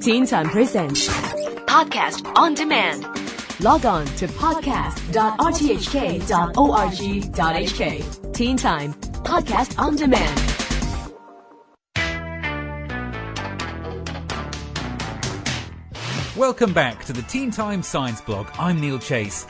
Teen Time Presents Podcast on demand. Log on to podcast.rthk.org.hk. Teen Time Podcast on Demand. Welcome back to the Teen Time Science Blog. I'm Neil Chase.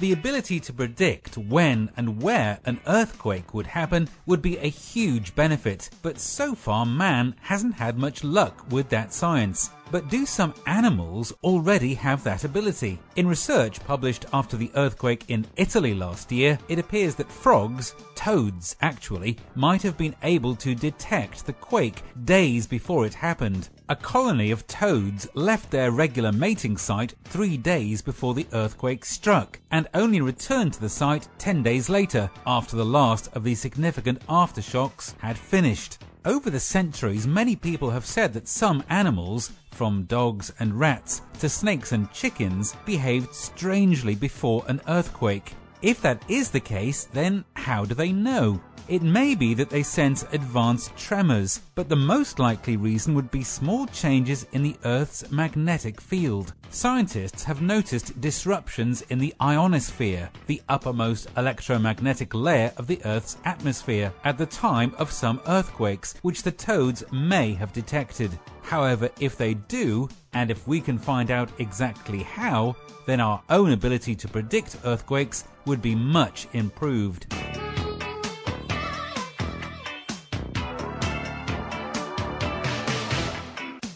The ability to predict when and where an earthquake would happen would be a huge benefit, but so far man hasn't had much luck with that science. But do some animals already have that ability? In research published after the earthquake in Italy last year, it appears that frogs, toads actually, might have been able to detect the quake days before it happened. A colony of toads left their regular mating site three days before the earthquake struck and only returned to the site 10 days later after the last of the significant aftershocks had finished. Over the centuries, many people have said that some animals, from dogs and rats to snakes and chickens, behaved strangely before an earthquake. If that is the case, then how do they know? It may be that they sense advanced tremors, but the most likely reason would be small changes in the Earth's magnetic field. Scientists have noticed disruptions in the ionosphere, the uppermost electromagnetic layer of the Earth's atmosphere, at the time of some earthquakes, which the toads may have detected. However, if they do, and if we can find out exactly how, then our own ability to predict earthquakes would be much improved.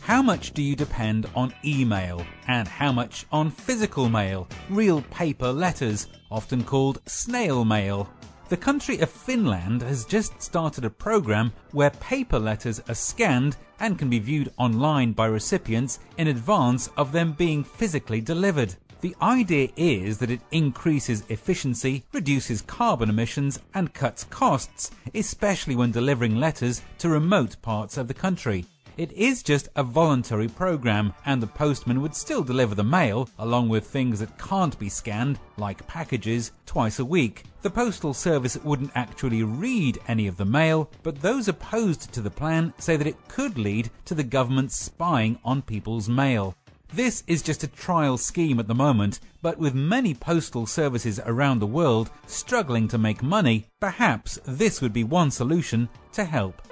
How much do you depend on email and how much on physical mail, real paper letters, often called snail mail? The country of Finland has just started a program where paper letters are scanned and can be viewed online by recipients in advance of them being physically delivered. The idea is that it increases efficiency, reduces carbon emissions, and cuts costs, especially when delivering letters to remote parts of the country. It is just a voluntary program, and the postman would still deliver the mail, along with things that can't be scanned, like packages, twice a week. The Postal Service wouldn't actually read any of the mail, but those opposed to the plan say that it could lead to the government spying on people's mail. This is just a trial scheme at the moment, but with many postal services around the world struggling to make money, perhaps this would be one solution to help.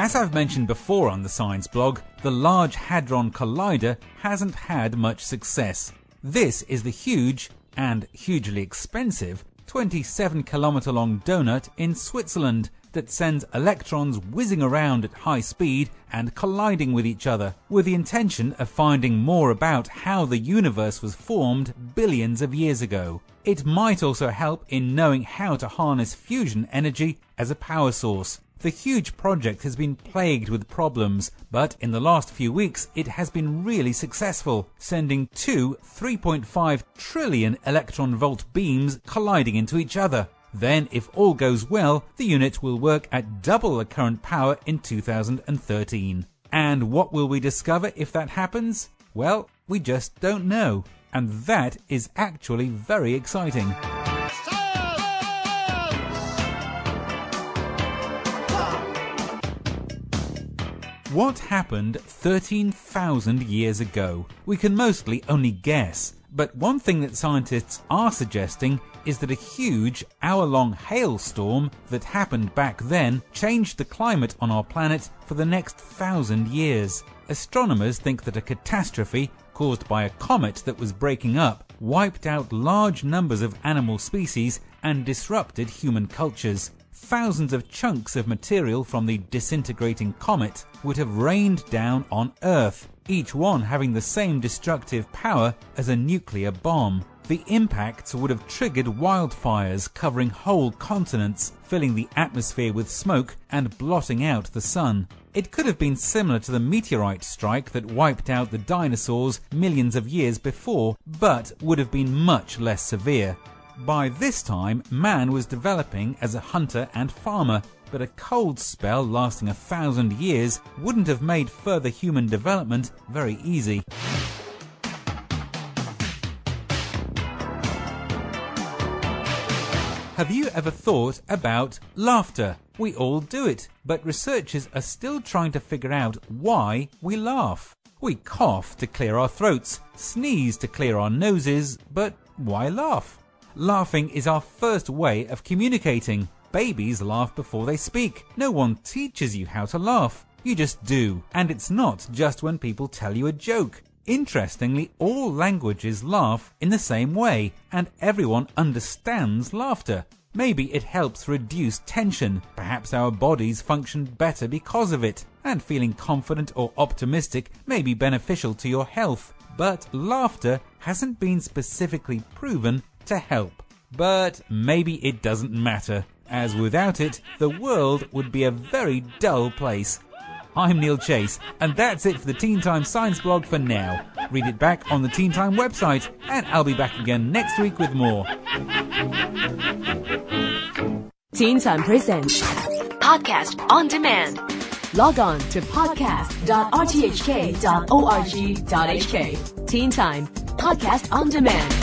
As I've mentioned before on the Science blog, the Large Hadron Collider hasn't had much success. This is the huge and hugely expensive 27 kilometer long donut in Switzerland that sends electrons whizzing around at high speed and colliding with each other, with the intention of finding more about how the universe was formed billions of years ago. It might also help in knowing how to harness fusion energy as a power source. The huge project has been plagued with problems, but in the last few weeks it has been really successful, sending two 3.5 trillion electron volt beams colliding into each other. Then, if all goes well, the unit will work at double the current power in 2013. And what will we discover if that happens? Well, we just don't know. And that is actually very exciting. What happened 13,000 years ago? We can mostly only guess, but one thing that scientists are suggesting is that a huge hour long hailstorm that happened back then changed the climate on our planet for the next thousand years. Astronomers think that a catastrophe caused by a comet that was breaking up wiped out large numbers of animal species and disrupted human cultures thousands of chunks of material from the disintegrating comet would have rained down on Earth, each one having the same destructive power as a nuclear bomb. The impacts would have triggered wildfires covering whole continents, filling the atmosphere with smoke and blotting out the sun. It could have been similar to the meteorite strike that wiped out the dinosaurs millions of years before, but would have been much less severe. By this time, man was developing as a hunter and farmer, but a cold spell lasting a thousand years wouldn't have made further human development very easy. Have you ever thought about laughter? We all do it, but researchers are still trying to figure out why we laugh. We cough to clear our throats, sneeze to clear our noses, but why laugh? Laughing is our first way of communicating. Babies laugh before they speak. No one teaches you how to laugh. You just do. And it's not just when people tell you a joke. Interestingly, all languages laugh in the same way, and everyone understands laughter. Maybe it helps reduce tension, perhaps our bodies function better because of it, and feeling confident or optimistic may be beneficial to your health. But laughter hasn't been specifically proven to help. But maybe it doesn't matter, as without it, the world would be a very dull place. I'm Neil Chase, and that's it for the Teen Time Science blog for now. Read it back on the Teen Time website, and I'll be back again next week with more. Teen Time Presents. Podcast on demand. Log on to podcast.rthk.org.hk. Teen Time Podcast on Demand.